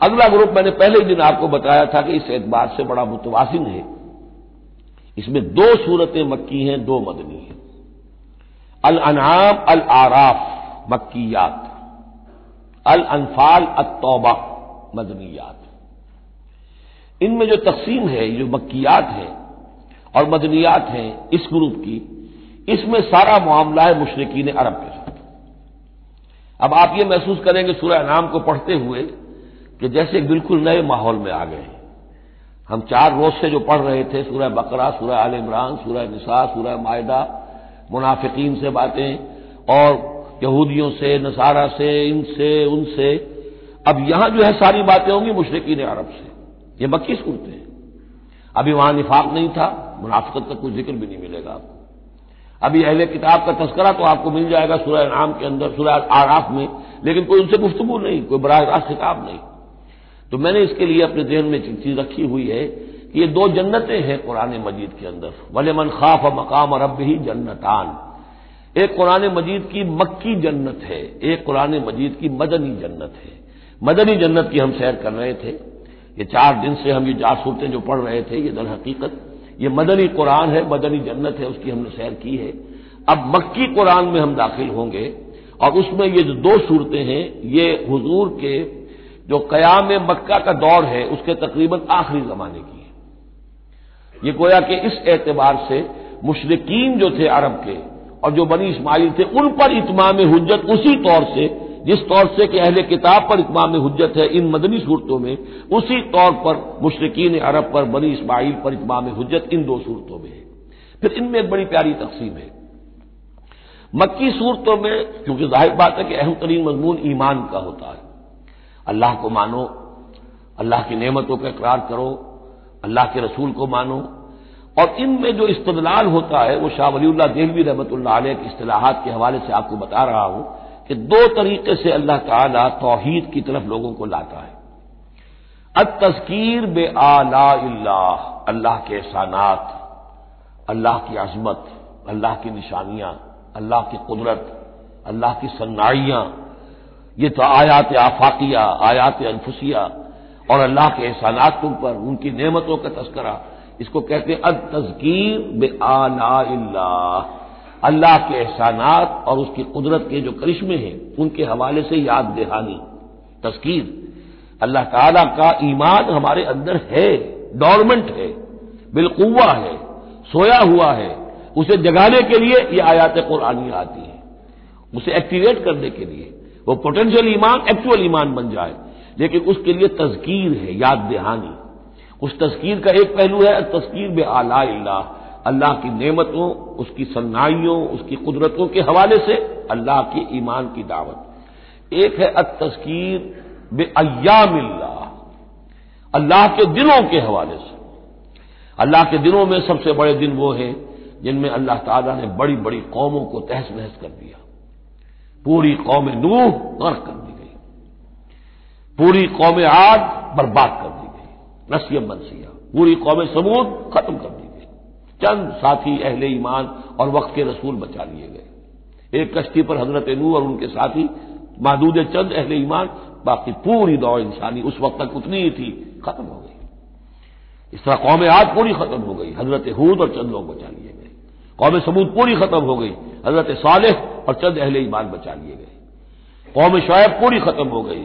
अगला ग्रुप मैंने पहले ही दिन आपको बताया था कि इस एतबार से बड़ा मुतवासिन है। इसमें दो सूरतें मक्की हैं, दो मदनी हैं। अल अनाम अल आराफ मक्कीयात। अल अनफाल अतौबा मदनियात। इनमें जो तकसीम है जो मक्कियात है और मदनियात हैं इस ग्रुप की, इसमें सारा मामला है मुशरकिन अरब के साथ। अब आप ये महसूस करेंगे सूर्य नाम को पढ़ते हुए कि जैसे बिल्कुल नए माहौल में आ गए हम चार रोज से जो पढ़ रहे थे, सूरह बकरा, सूरह आल इमरान, सूरह निसा, सूरह मायदा, मुनाफिकीन से बातें, और यहूदियों से, नसारा से इनसे उनसे अब यहाँ जो है सारी बातें होंगी मुशरकिन अरब से। ये मक्की सूरतें हैं। अभी वहाँ निफाक नहीं था, मुनाफिकत का कुछ ज़िक्र भी नहीं मिलेगा आपको। अभी अहले किताब का तस्करा तो आपको मिल जाएगा सूर्य नाम के अंदर सूर्य आराफ में, लेकिन कोई उनसे गुफ्तगु नहीं, कोई बराह रास्त खिताब नहीं। तो मैंने इसके लिए अपने देहन में चीज़ रखी हुई है कि ये दो जन्नतें हैं कुरान मजीद के अंदर। वले मन खाफ मकाम रब ही जन्नतान। एक कुरान मजीद की मक्की जन्नत है, एक कुरान मजीद की मदनी जन्नत है। मदनी जन्नत की हम सैर कर रहे थे। ये चार दिन से हम ये चार सूरतें जो पढ़ रहे थे, ये दल हकीकत, ये मदनी कुरान है, मदनी जन्नत है, उसकी हमने सैर की है। अब मक्की कुरान में हम दाखिल होंगे और उसमें ये जो दो सूरतें हैं, ये हुजूर के जो कयाम मक्का का दौर है, उसके तकरीबन आखिरी जमाने की है। ये गोया कि इस एतबार से मुशरकिन जो थे अरब के और जो बनी इस्माइल थे, उन पर इतमाम हजत उसी तौर से, जिस तौर से कि अहले किताब पर इतमाम हजत है इन मदनी सूरतों में, उसी तौर पर मुशरकिन अरब पर, बनी इस्माइल पर इतमाम हजत इन दो सूरतों में है। फिर इनमें एक बड़ी प्यारी तकसीम है। मक्की सूरतों में, क्योंकि ज़ाहिर बात है कि अहम तरीन मजमून ईमान का होता है। अल्लाह को मानो, अल्लाह की नेमतों का इकरार करो, अल्लाह के रसूल को मानो। और इनमें जो इस्तलाल होता है, वो शाह वलील्ला देलवी रहमत के असलाहत के हवाले से आपको बता रहा हूँ कि दो तरीके से अल्लाह ताला तोहीद की तरफ़ लोगों को लाता है। अत तस्कीर बे आला अल्लाह के एहसानात, अल्लाह की अजमत, अल्लाह की निशानियाँ, अल्लाह की कुदरत, अल्लाह की सन्नाइयाँ ये तो आयात आफाकिया आयात अनफुसिया, और अल्लाह के एहसानात तुम पर, उनकी नेमतों का तस्करा। इसको कहते हैं अद तस्कीर बे अल्लाह के एहसानात और उसकी कुदरत के जो करिश्मे हैं, उनके हवाले से याद दहानी। तस्कीर अल्लाह ताला का ईमान हमारे अंदर है, डॉर्मेंट है बिलकुआ है, सोया हुआ है। उसे जगाने के लिए ये आयात कुरानी आती है। उसे एक्टिवेट करने के लिए। वो पोटेंशियल ईमान एक्चुअल ईमान बन जाए। लेकिन उसके लिए तस्कीर है, याद दहानी। उस तस्कीर का एक पहलू है तस्कीर बे आला अल्लाह की नेमतों, उसकी सन्नाइयों, उसकी कुदरतों के हवाले से अल्लाह की ईमान की दावत। एक है अत तस्कीर बे अयामिल्ला अल्लाह के दिनों के हवाले से। अल्लाह के दिनों में सबसे बड़े दिन वो हैं, जिनमें अल्लाह ताला ने बड़ी बड़ी कौमों को तहस नहस कर दिया। पूरी कौम नूह गर्क कर दी गई। पूरी कौम आग बर्बाद कर दी गई। नसीम मनसिया पूरी कौम समूद खत्म कर दी गई। चंद साथी अहले ईमान और वक्त के रसूल बचा लिए गए। एक कश्ती पर हज़रत नू और उनके साथी महदूद चंद अहले ईमान, बाकी पूरी दौड़ इंसानी उस वक्त तक उतनी ही थी, खत्म हो गई। इस तरह कौम आज पूरी खत्म हो गई। हज़रत हूद और चंद लोग बचा लिए। कौम सबूत पूरी खत्म हो गई। हज़रत सालेह और चंद अहले ईमान बचा लिए गए। कौम शुएब पूरी खत्म हो गई।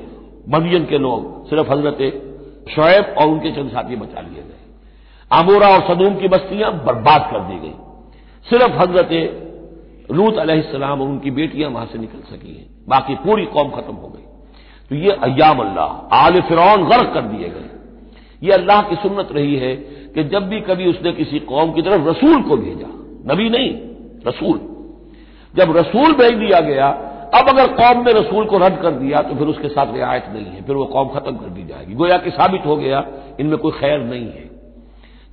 मदियन के लोग सिर्फ़ हज़रत शुएब और उनके चंद साथी बचा लिए गए। आमोरा और सदूम की बस्तियाँ बर्बाद कर दी गई। सिर्फ़ हज़रत लूत अलैहिस्सलाम और उनकी बेटियाँ वहाँ से निकल सकी हैं। बाकी पूरी कौम खत्म हो गई। तो ये अयाम अल्लाह, आल फिरौन गर्क कर दिए गए। ये अल्लाह की सुन्नत रही है कि जब भी कभी उसने किसी कौम की तरफ़ रसूल को भेजा नबी नहीं, रसूल। जब रसूल भेज दिया गया, अब अगर कौम ने रसूल को रद्द कर दिया तो फिर उसके साथ रियायत नहीं है, फिर वो कौम खत्म कर दी जाएगी। गोया कि साबित हो गया, इनमें कोई खैर नहीं है।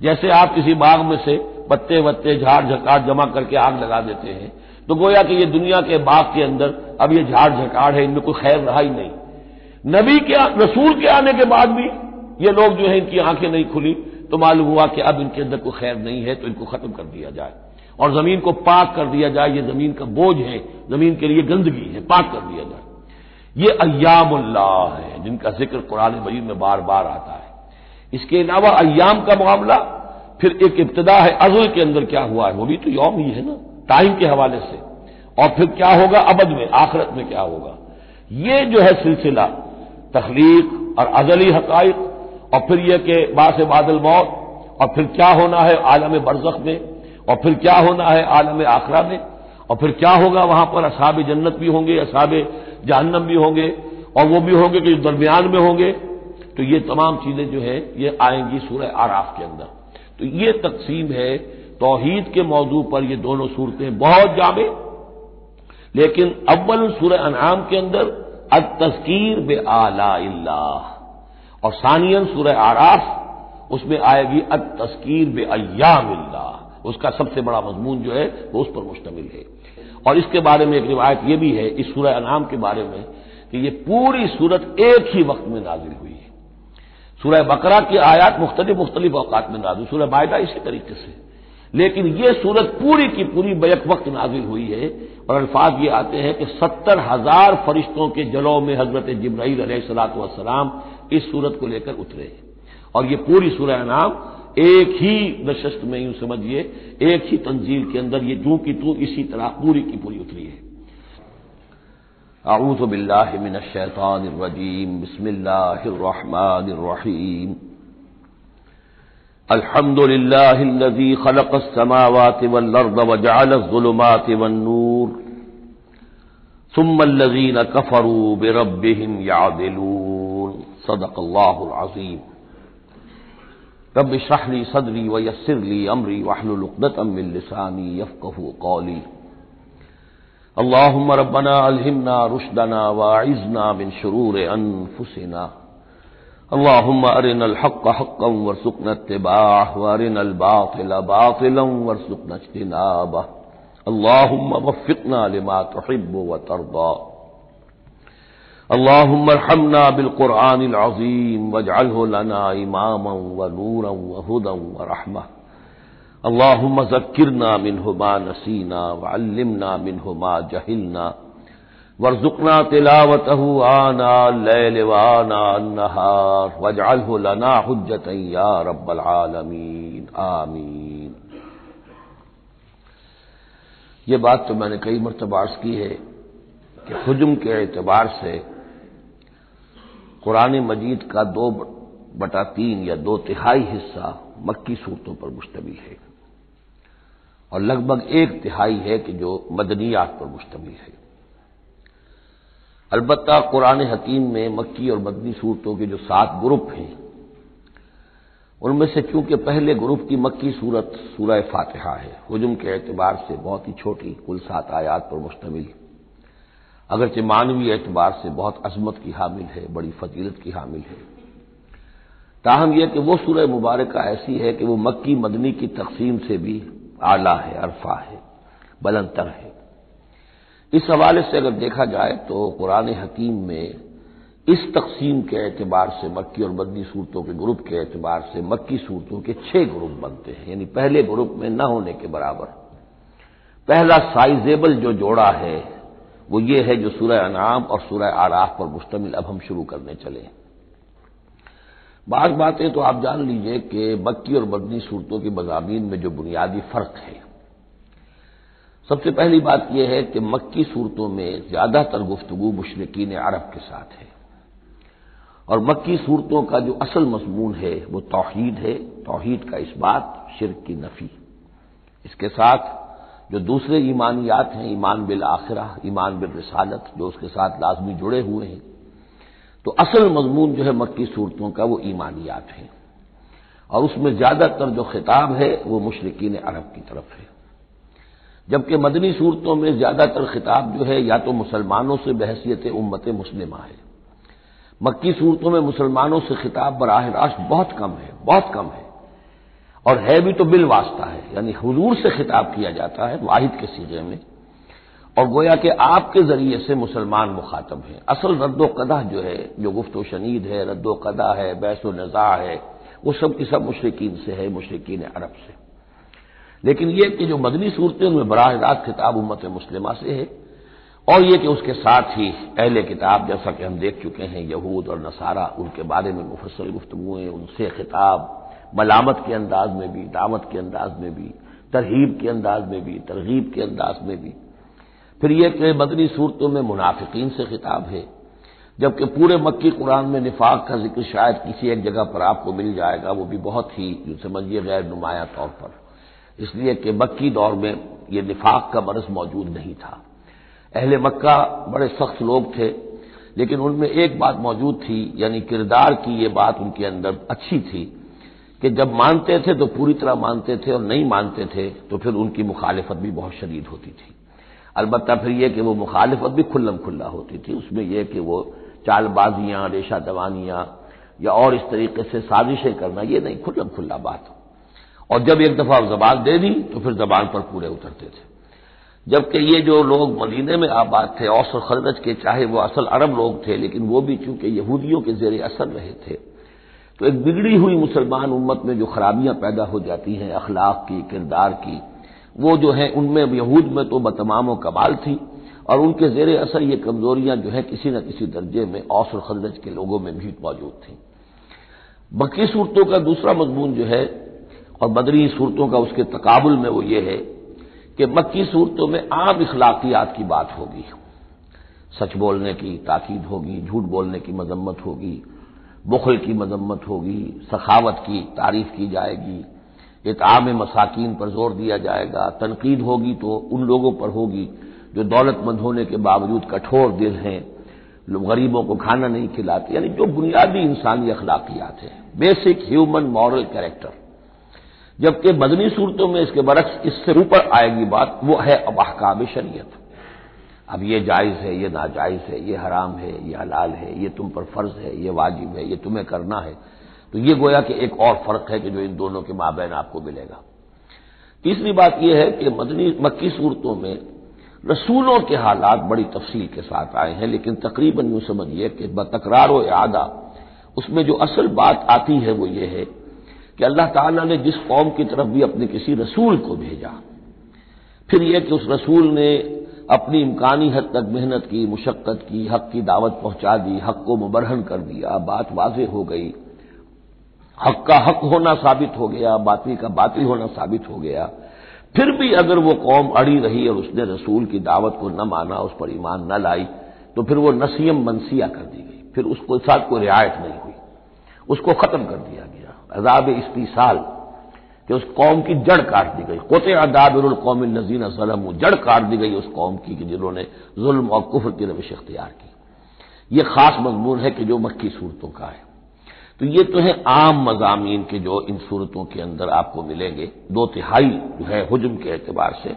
जैसे आप किसी बाग में से पत्ते वत्ते, झाड़ झकाट जमा करके आग लगा देते हैं तो गोया कि ये दुनिया के बाग के अंदर अब ये झाड़ झकाड़ है, इनमें कोई खैर रहा ही नहीं। नबी के रसूल के आने के बाद भी ये लोग जो है, इनकी आँखें नहीं खुली तो मालूम हुआ कि अब इनके अंदर कोई खैर नहीं है तो इनको खत्म कर दिया जाए। और ज़मीन को पाक कर दिया जाए, ये ज़मीन का बोझ है, ज़मीन के लिए गंदगी है, पाक कर दिया जाए। ये अयामुल्लाह है, जिनका ज़िक्र कुरान मजीद में बार बार आता है। इसके अलावा अयाम का मामला, फिर एक इब्तदा है अजुल के अंदर क्या हुआ है, वो भी तो यौम ही है ना, टाइम के हवाले से। और फिर क्या होगा, अबद में, आखरत में क्या होगा। ये जो है सिलसिला, तखलीक और अजली हकाइक, और फिर यह कि बास बादल मौत, और फिर क्या होना है आलम बरसख में और फिर क्या होना है आलम आखरा में? और फिर क्या होगा वहाँ पर? असाब जन्नत भी होंगे, असाब जहन्नम भी होंगे, और वो भी होंगे कि दरमियान में होंगे। तो ये तमाम चीज़ें जो है, ये आएँगी सूरह आराफ के अंदर। तो ये तकसीम है, तोहीद के मौजू पर ये दोनों सूरतें बहुत जामे। लेकिन अव्वल सूरह अनाम के अंदर अद तस्कीर बे आला और सानियन सूरह आराफ, उसमें आएगी अद तस्कीर बे अयाम उसका सबसे बड़ा मजमून जो है, वो उस पर मुश्तमिल है। और इसके बारे में एक रिवायत यह भी है, इस सूरह अनाम के बारे में, कि ये पूरी सूरत एक ही वक्त में नाजिल हुई है। सूरह बकरा की आयात मुख्तलिफ़ मुख्तलिफ़ अवकात में नाजिल, सूरह बायदा इसी तरीके से। लेकिन ये सूरत पूरी की पूरी बैक वक्त नाजिल हुई है, और अल्फाज ये आते हैं कि सत्तर हज़ार फरिश्तों के जलों में हज़रत जब्राईल सलाम इस सूरत को लेकर उतरे और ये पूरी सूरह नाम एक ही नशस्त में यूँ समझिए, एक ही तंजील के अंदर ये जू की तू इसी तरह पूरी की पूरी उतरी है। आऊज बिल्लाशैतानरजीम बिस्मिल्लाहिर्रहमानिर्रहीम। अल्हम्दुलिल्लाहिल्लज़ी खलक़स समावाति वल अर्द व जअलज़ ज़ुलुमाति वन नूर सुम्मल्लज़ीन कफरू बिरब्बिहिम यादिलून। सदक़ल्लाहुल अज़ीम। रब शहली सदरी व यसरली अमरी वाहलुलुक़दतमिन लिसानी यफ़क़हु कौली। अल्लाहुम्म रब्बना अलहिमना रुशदना वाइजना मिन शुरूर अनफुसिना। अल्लाहुम्म अरिनल हक़्क़ हक़्क़न वरज़ुक़ना इत्तिबाअह व अरिनल बातिल बातिलन वरज़ुक़ना इज्तिनाबह अल्लाहुम्म वफ़्फ़िक़ना लिमा तुहिब्बु व तर्दा। अल्लाहमरहमना बिलकुरान अज़ीम, वजअलहु लना व नूरा व हुदन व रहमा अल्लाहुम्म ज़क्किरना मिन्हु नसीना व अल्लिमना मिन्हु मा जहिलना। वरजुकना तिलावतहु आना लैल व आना अन्नहार वजअलहु लना हुज्जतन या रब्बल आलमीन। आमीन। ये बात तो मैंने कई मरतबा की है कि हजम के एतबार से कुरान मजीद का दो बटा तीन या दो तिहाई हिस्सा मक्की सूरतों पर मुश्तमिल है। और लगभग एक तिहाई है कि जो मदनियात पर मुश्तमिल है। अलबत् कुरान हकीम में मक्की और मदनी सूरतों के जो सात ग्रुप हैं, उनमें से चूँकि पहले ग्रुप की मक्की सूरत सूरह फातिहा है, हजम के एतबार से बहुत ही छोटी कुल सात आयात पर मुश्तमिल। अगरचे मानवीय एतबार से बहुत अजमत की हामिल है, बड़ी फजीलत की हामिल है। ताहम यह कि वो सूरह मुबारक ऐसी है कि वो मक्की मदनी की तकसीम से भी आला है, अरफा है बुलंदतर है। इस हवाले से अगर देखा जाए तो कुरान हकीम में इस तकसीम के एतबार से मक्की और मदनी सूरतों के ग्रुप के एतबार से मक्की सूरतों के छह ग्रुप बनते हैं, यानी पहले ग्रुप में न होने के बराबर। पहला साइजेबल जो जोड़ा है वो ये है जो सूरह अनाम और सूरह आराफ पर मुश्तमिल अब हम शुरू करने चले बात बातें तो आप जान लीजिए कि मक्की और मदनी सूरतों की मजामी में जो बुनियादी फ़र्क है। सबसे पहली बात यह है कि मक्की सूरतों में ज़्यादातर गुफ्तगु मुशरकिन अरब के साथ है। और मक्की सूरतों का जो असल मजमून है, वो तोहहीद है। तोहहीद का इस बात, शिरक की नफी। इसके साथ जो दूसरे ईमानियात हैं, ईमान बिल आखिरा, ईमान बिल रसालत, जो उसके साथ लाजमी जुड़े हुए हैं। तो असल मजमून जो है मक्की सूरतों का वो ईमानियात है। और उसमें ज़्यादातर जो खिताब है, वो मुशरकिन अरब की तरफ़ है। जबकि मदनी सूरतों में ज़्यादातर खिताब जो है, या तो मुसलमानों से बहसीत उम्मत मुस्लिमा है। मक्की सूरतों में मुसलमानों से खिताब बराह रास्त बहुत कम है, बहुत कम है। और है भी तो बिल वास्ता है, यानी हजूर से खिताब किया जाता है वाहिद के सीजे में, और गोया कि आपके ज़रिए से मुसलमान मुखातब हैं। असल रद्दो कदा जो है, जो गुफ्त शनीद है, रद्दो कदा है, बैस नज़ा है, वो सब की सब मुशरकिन से है, मुशरकिन अरब से। लेकिन यह कि जो मदनी सूरतें उनमें बराह रात खिताब उम्मत मुस्लिमा से है, और यह कि उसके साथ ही अहले किताब, जैसा कि हम देख चुके हैं, यहूद और नसारा, उनके बारे में मुफसल गुफ्तुएँ उनसे खिताब मलामत के अंदाज में भी दावत के अंदाज में भी, तरहीब के अंदाज में भी, तरगीब के अंदाज में भी। फिर यह कि मदनी सूरतों में मुनाफिकीन से खिताब है, जबकि पूरे मक्की कुरान में निफाक का ज़िक्र शायद किसी एक जगह पर आपको मिल जाएगा, वो भी बहुत ही समझिए गैर नुमाया तौर पर। इसलिए कि मक्की दौर में ये निफाक का मरज मौजूद नहीं था। अहले मक्का बड़े सख्त लोग थे, लेकिन उनमें एक बात मौजूद थी, यानी किरदार की ये बात उनके अंदर अच्छी थी कि जब मानते थे तो पूरी तरह मानते थे और नहीं मानते थे तो फिर उनकी मुखालिफत भी बहुत शदीद होती थी। अलबत्ता फिर यह कि वो मुखालिफत भी खुल्लम खुल्ला होती थी। उसमें यह कि वो चालबाजियाँ, रेशा दवानियाँ, या और इस तरीके से साजिशें करना, ये नहीं, खुल्लम खुल्ला बात और जब एक दफ़ा जबान दे दी तो फिर जबान पर पूरे उतरते थे। जबकि ये जो लोग मदीने में आबाद थे औसर खरज के, चाहे वो असल अरब लोग थे, लेकिन वो भी चूँकि यहूदियों के जेर असर रहे थे तो एक बिगड़ी हुई मुसलमान उम्मत में जो खराबियाँ पैदा हो जाती हैं, अखलाक की, किरदार की, वो जो है, उनमें यहूद में तो बतमाम कमाल थी और उनके जेर असर ये कमजोरियाँ जो है, किसी न किसी दर्जे में औस और खजरज के लोगों में भी मौजूद थी। बकी सूरतों का दूसरा मजमून जो है और बदरी सूरतों का उसके तकाबुल में वो ये है कि मक्की सूरतों में आम इखलाकियात की बात होगी। सच बोलने की ताकीद होगी, झूठ बोलने की मजम्मत होगी बुखल की मजम्मत होगी, सखावत की, तारीफ़ की जाएगी इताम मसाकिन पर ज़ोर दिया जाएगा, तनकीद होगी तो उन लोगों पर होगी जो दौलतमंद होने के बावजूद कठोर दिल हैं गरीबों को खाना नहीं खिलाते, यानी जो बुनियादी इंसानी अखलाकियात हैं बेसिक ह्यूमन मॉरल कैरेक्टर जबकि बदनी सूरतों में इसके बरक्स इससे ऊपर आएगी बात, वो है अब अहकाम शरीयत। अब ये जायज़ है, ये नाजायज है, ये हराम है, ये हलाल है, ये तुम पर फ़र्ज़ है, ये वाजिब है, ये तुम्हें करना है। तो ये गोया कि एक और फ़र्क है कि जो इन दोनों के माबेन आपको मिलेगा। तीसरी बात यह है कि मदनी, मक्की सूरतों में रसूलों के हालात बड़ी तफसील के साथ आए हैं, लेकिन तकरीबन यूँ समझिए कि बतकरार आदा उसमें जो असल बात आती है वो ये है कि अल्लाह ताला ने जिस कौम की तरफ़ भी अपने किसी रसूल को भेजा, फिर यह कि उस रसूल ने अपनी इम्कानी हद तक मेहनत की, मुशक्कत की, हक की दावत पहुँचा दी, हक को मुबरहन कर दिया, बात वाज हो गई। हक का हक होना साबित हो गया बातिल का बातिल होना साबित हो गया। फिर भी अगर वो कौम अड़ी रही और उसने रसूल की दावत को न माना, उस पर ईमान न लाई तो फिर वो नसीम मनसिया कर दी गई। फिर उसको साथ कोई रियायत नहीं हुई। उसको खत्म कर दिया गया। अजाब इस्तीसाल कि उस कौम की जड़ काट दी गई। कोते अदाबिर कौम नजीन सलम जड़ काट दी गई उस कौम की जिन्होंने जुल्म और कुफर की रविश अख्तियार की। यह खास मजमून है कि जो मक्की सूरतों का है। तो ये तो है आम मजामी के जो इन सूरतों के अंदर आपको मिलेंगे। दो तिहाई जो है हजम के एतबार से।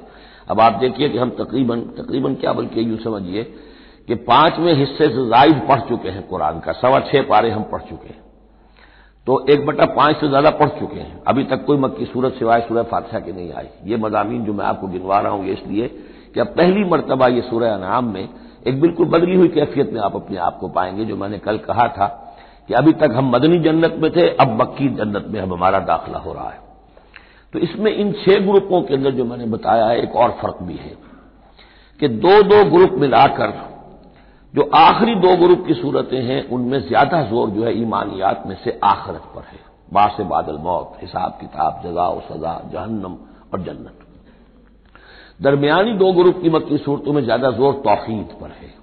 अब आप देखिए कि हम तकरीबन तकरीबन क्या बल्कि यूँ समझिए कि पाँचवें हिस्से से जायद पढ़ चुके हैं कुरान का। सवा छह पारे हम पढ़ चुके हैं। तो एक बटा पाँच से ज़्यादा पढ़ चुके हैं। अभी तक कोई मक्की सूरत सिवाय सूरह फातहा की नहीं आई। ये मजामी जो मैं आपको गिनवा रहा हूँ, ये इसलिए कि अब पहली मरतबा ये सूरह अनाम में एक बिल्कुल बदली हुई कैफियत में आप अपने आप को पाएँगे, जो मैंने कल कहा था कि अभी तक हम मदनी जन्नत में थे, अब मक्की जन्नत में अब हमारा दाखिला हो रहा है। तो इसमें इन छह ग्रुपों के अंदर जो मैंने बताया है, एक और फ़र्क भी है कि दो दो ग्रुप मिलाकर जो आखिरी दो ग्रुप की सूरतें हैं, उनमें ज़्यादा ज़ोर जो है ईमानियात में से आखिरत पर है। बास बादल मौत, हिसाब किताब जगा सजा, जहन्नम और जन्नत। दरमियानी दो ग्रुप की मक्की सूरतों में ज़्यादा ज़ोर तोहीद पर है।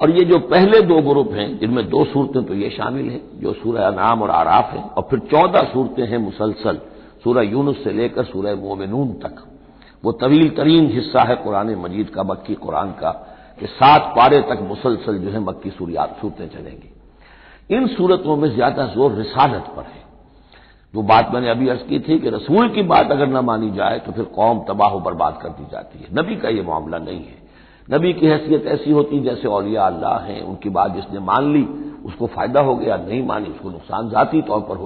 और ये जो पहले दो ग्रुप हैं, जिनमें दो सूरतें तो ये शामिल हैं, जो सूरह अनाम और आराफ है, और फिर चौदह सूरतें हैं मुसलसल, सूरह यूनुस से लेकर सूरह मोमिनून तक। वो तवील तरीन हिस्सा है कुरान मजीद का, मक्की कुरान का। कि सात पारे तक मुसलसल जो है मक्की सूर्यात सूरतें चलेंगी। इन सूरतों में ज़्यादा ज़ोर रिसालत पर है। जो बात मैंने अभी अर्ज़ की थी कि रसूल की बात अगर न मानी जाए तो फिर कौम तबाह बर्बाद कर दी जाती है। नबी का यह मामला नहीं है। नबी की हैसियत ऐसी होती जैसे औलिया अल्लाह हैं, उनकी बात जिसने मान ली, उसको फ़ायदा हो गया, नहीं मानी, उसको नुकसान जाती तौर पर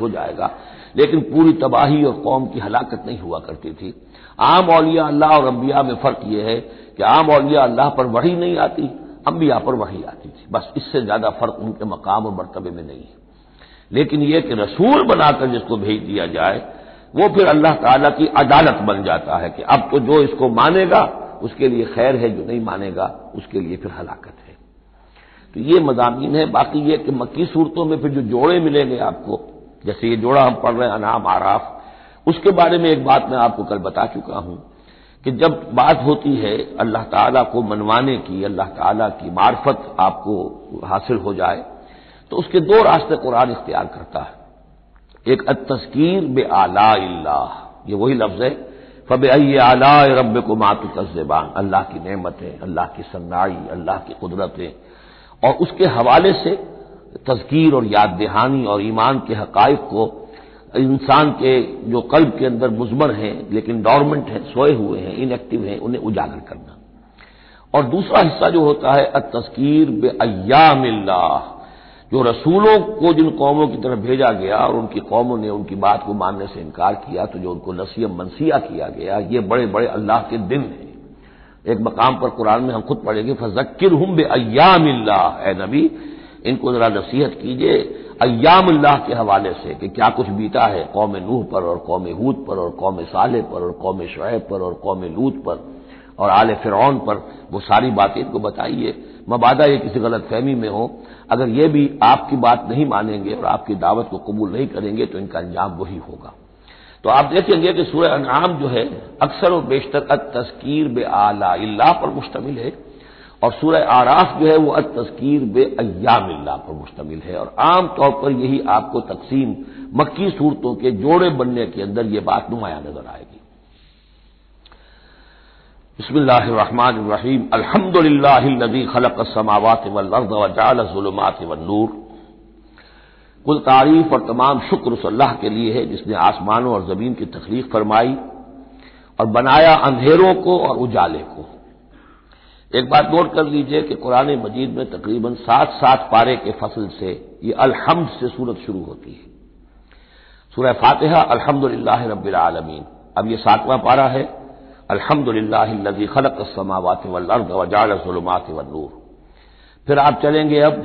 हो जाएगा। लेकिन पूरी तबाही और कौम की हलाकत नहीं हुआ करती थी। आम औलिया अल्लाह और अम्बिया में फ़र्क यह है कि आम औलिया अल्लाह पर वही नहीं आती अम्बिया पर वही आती थी। बस इससे ज़्यादा फ़र्क उनके मकाम और मरतबे में नहीं है। लेकिन यह कि रसूल बनाकर जिसको भेज दिया जाए, वो फिर अल्लाह ताला की अदालत बन जाता है कि अब तो जो इसको मानेगा, उसके लिए खैर है, जो नहीं मानेगा, उसके लिए फिर हलाकत है। तो ये मदामी है। बाकी ये कि मक्की सूरतों में फिर जो जोड़े मिलेंगे आपको, जैसे ये जोड़ा हम पढ़ रहे हैं, अनाम, आराफ, उसके बारे में एक बात मैं आपको कल बता चुका हूँ। कि जब बात होती है अल्लाह ताला को मनवाने की, अल्लाह ताला की मार्फत आपको हासिल हो जाए तो उसके दो रास्ते कुरान इख्तियार करता है। एक तस्कीर बे आला ये वही लफ्ज है। फब आला रब को मातु तजबान अल्लाह की नेमतें, अल्लाह की सन्नाई, अल्लाह की कुदरतें। और उसके हवाले से तस्कीर और याद दहानी और ईमान के हकाइक को इंसान के जो कल्ब के अंदर मुजमर हैं, लेकिन डॉर्मेंट हैं, सोए हुए हैं, इनएक्टिव हैं, उन्हें उजागर करना। और दूसरा हिस्सा जो होता है अ तस्कीर बे अयामिल्लाह जो रसूलों को जिन कौमों की तरफ़ भेजा गया और उनकी कौमों ने उनकी बात को मानने से इनकार किया तो जो उनको नसीह मनसिया किया गया, ये बड़े बड़े अल्लाह के दिन हैं। एक मकाम पर कुरान में हम खुद पढ़ेंगे फजक्र हम बे अयामिल्लाह ए नबी, इनको जरा नसीहत कीजिए अयामुल्लाह के हवाले से कि क्या कुछ बीता है कौम नूह पर और कौम हूद पर और कौम साले पर और कौम शुएब पर और कौम लूत पर और आल फिरौन पर, वो सारी बातें इनको बताइए। मबादा ये किसी गलत फहमी में हो। अगर ये भी आपकी बात नहीं मानेंगे और आपकी दावत को कबूल नहीं करेंगे तो इनका अंजाम वही होगा। तो आप देखेंगे कि सूर्य अनाम जो है, अक्सर और बेशतर तस्कीर बे आला पर मुश्तमिल है। और सूर्य आराफ जो है वो अत तस्कीर बे अयामिल्ला पर मुश्तमिल है। और आमतौर पर यही आपको तकसीम मक्की सूरतों के जोड़े बनने के अंदर यह बात नुमाया नज़र आएगी। बसमीम अलहमदिल्लादी खलक समावत वजालमात वनूर कुल तारीफ़ और तमाम शुक्र अल्लाह के लिए है जिसने आसमानों और ज़मीन की तखलीक फरमाई और बनाया अंधेरों को और उजाले को। एक बात नोट कर लीजिए कि कुरान मजीद में तकरीबन सात सात पारे के फ़सल से ये अलहमद से सूरत शुरू होती है। सूरह फातिहा, अल्हम्दुलिल्लाह रब्बिल अब ये सातवां पारा है, अल्हम्दुलिल्लाह खलक समावात वजालमात वनूर फिर आप चलेंगे अब,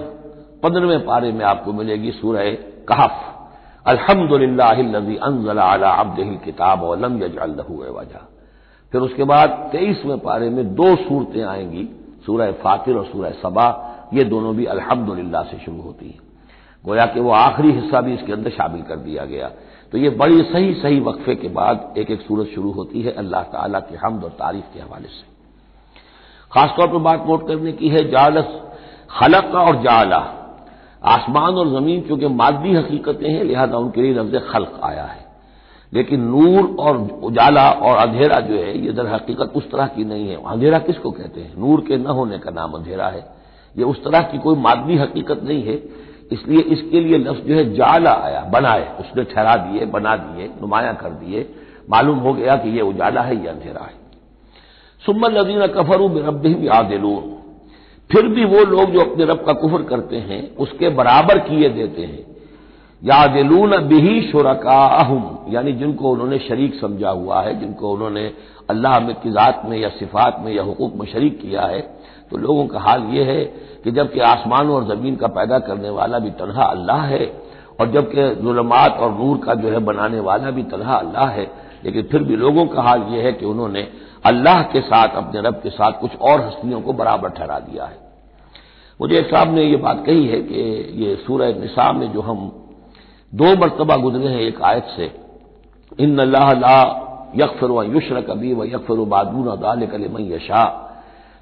पंद्रहवें पारे में आपको मिलेगी सूरह कहफ। अल्हम्दुलिल्लाह अनजल अला किताब वलम यजअल्लहु वजा फिर उसके बाद तेईसवें पारे में दो सूरतें आएँगी, सूरह फातिर और सूरह सबा। ये दोनों भी अल्हम्दुलिल्लाह से शुरू होती हैं। गोया कि वो आखिरी हिस्सा भी इसके अंदर शामिल कर दिया गया। तो ये बड़ी सही सही वक्फे के बाद एक एक सूरत शुरू होती है अल्लाह ताला के हमद और तारीफ़ के हवाले से। खासतौर पर बात नोट करने की है, जालस खलक और जाला। आसमान और ज़मीन चूँकि मादी हकीकतें हैं, लिहाजा उनके लिए लफ्ज खल्क आया है। लेकिन नूर और उजाला और अंधेरा जो है, ये दर हकीकत उस तरह की नहीं है। अंधेरा किसको कहते हैं? नूर के न होने का नाम अंधेरा है। ये उस तरह की कोई मादवी हकीकत नहीं है। इसलिए इसके लिए लफ्ज जो है, जाला आया, बनाए। उसने ठहरा दिए, बना दिए, नुमाया कर दिए। मालूम हो गया कि यह उजाला है यह अंधेरा है। सुम्मल नजीन कफरू रबिम यादिलून। फिर भी वो लोग जो अपने रब का कुफर करते हैं, उसके बराबर किए देते हैं। यादिलून बिही शुरकाहम यानी जिनको उन्होंने शरीक समझा हुआ है, जिनको उन्होंने अल्लाह में की जात में या सिफात में या हुकूक में शरीक किया है तो लोगों का हाल यह है कि जबकि आसमान और ज़मीन का पैदा करने वाला भी तनहा अल्लाह है, और जबकि जुलमात और नूर का जो है बनाने वाला भी तनहा अल्लाह है, लेकिन फिर भी लोगों का हाल यह है कि उन्होंने अल्लाह के साथ, अपने रब के साथ कुछ और हस्तियों को बराबर ठहरा दिया है। मुझे एक साहब ने यह बात कही है कि ये सूरह निसा में जो हम दो मरतबा गुजरे हैं एक आयत से। इन अल्लाह ला यकफर व युशर कबी व यकफर बादून दाल कल यशा।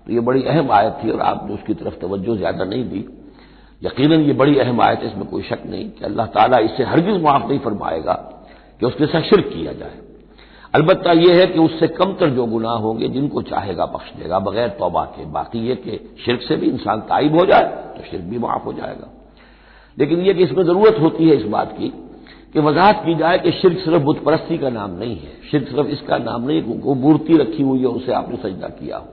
तो ये बड़ी अहम आयत थी और आपने उसकी तरफ़ तवज्जो ज़्यादा नहीं दी। यकीनन ये बड़ी अहम आयत है, इसमें कोई शक नहीं कि अल्लाह ताला इससे हरगिज माफ़ नहीं फरमाएगा कि उसके साथ शिरक किया जाए। अलबत्ता यह है कि उससे कमतर जो गुनाह होंगे, जिनको चाहेगा बख्श देगा, बगैर तोबा के। बाकी ये कि शिरक से भी इंसान ताइब हो जाए तो शिरक भी माफ़ हो जाएगा। लेकिन यह कि इसमें ज़रूरत होती है इस बात की कि वजाहत की जाए कि शिरक सिर्फ़ बुत परस्ती का नाम नहीं है। शिरक सिर्फ़ इसका नाम नहीं वो मूर्ति रखी हुई है, उसे आपने सजदा किया हो।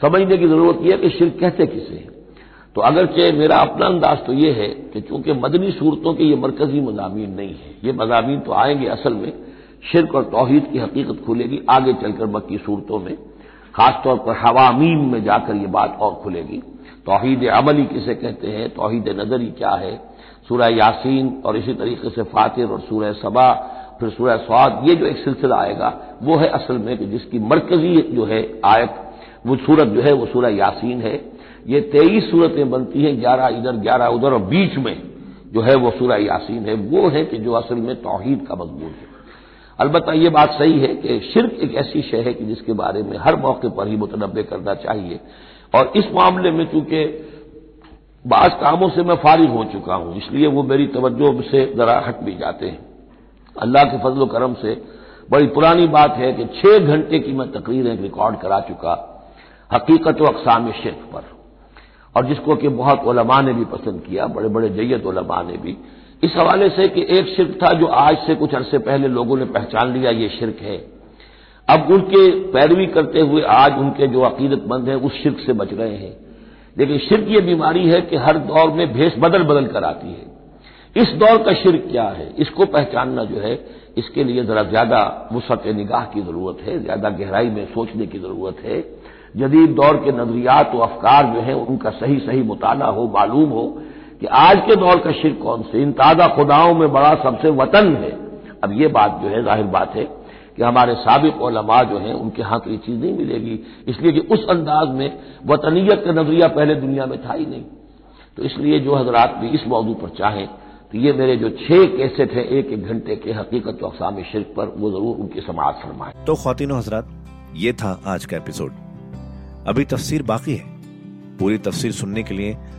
समझने की ज़रूरत यह है कि शिरक कहते किसे हैं। तो अगरचे मेरा अपना अंदाज तो यह है कि चूँकि मदनी सूरतों के ये मरकजी मजामी नहीं है, ये मजामी तो आएँगे असल में शिरक और तोहहीद की हकीकत खुलेगी, आगे चलकर मक्की सूरतों में। खासतौर पर हवामीम में जाकर ये बात और खुलेगी। तोहहीद अमली किसे कहते हैं? तोहहीद नजरी क्या है? सूरह यासीन और इसी तरीके से फातिर और सूरह सबा, फिर सूरह स्वाद, ये जो एक सिलसिला आएगा, वो है असल में कि जिसकी मरकजी जो है आयत, वो सूरत जो है, वो सूरह यासीन है। ये तेईस सूरतें बनती हैं, ग्यारह इधर, ग्यारह उधर, और बीच में जो है वो सूरह यासीन है। वो है कि जो असल में तोहहीद का मज़बूत है। अलबत्त ये बात सही है कि शिरक एक ऐसी शय है कि जिसके बारे में हर मौके पर ही मुतनबे करना चाहिए। और इस मामले में चूँकि बाज कामों से मैं फारिग हो चुका हूँ, इसलिए वो मेरी तवज्जो से जरा हट भी जाते हैं। अल्लाह के फजल करम से बड़ी पुरानी बात है कि छह घंटे की मैं तकरीरें रिकॉर्ड करा चुका हकीकत व अकसाम शिरक पर। और जिसको कि बहुत ओलमा ने भी पसंद किया बड़े बड़े जैयत ओलमा ने भी। इस हवाले से कि एक शिरक था जो आज से कुछ अरसे पहले लोगों ने पहचान लिया, ये शिरक है। अब उनके पैरवी करते हुए आज उनके जो अकीदतमंद हैं, उस शिरक से बच रहे हैं। लेकिन शिरक ये बीमारी है कि हर दौर में भेष बदल बदल कर आती है। इस दौर का शिरक क्या है? इसको पहचानना जो है, इसके लिए जरा ज़्यादा वसत निगाह की ज़रूरत है, ज़्यादा गहराई में सोचने की ज़रूरत है। जदीद दौर के नजरियात व अफकार जो है, उनका सही सही मुताला हो, मालूम हो कि आज के दौर का शिर कौन से? इन ताज़ा खुदाओं में बड़ा सबसे वतन है। अब ये बात जो है, ज़ाहिर बात है कि हमारे सबक ओलमा जो हैं, उनके हाथ ये चीज़ नहीं मिलेगी। इसलिए कि उस अंदाज में वतनीयत का नज़रिया पहले दुनिया में था ही नहीं। तो इसलिए जो हजरात भी इस मौजू पर चाहें तो ये मेरे जो छह कैसेट हैं, एक एक घंटे के हकीकत अकसाम शिरक पर, वो ज़रूर उनकी समाज फरमाए। तो खातिन हजरात, ये था आज का एपिसोड। अभी तफसीर बाकी है। पूरी तफसीर सुनने के लिए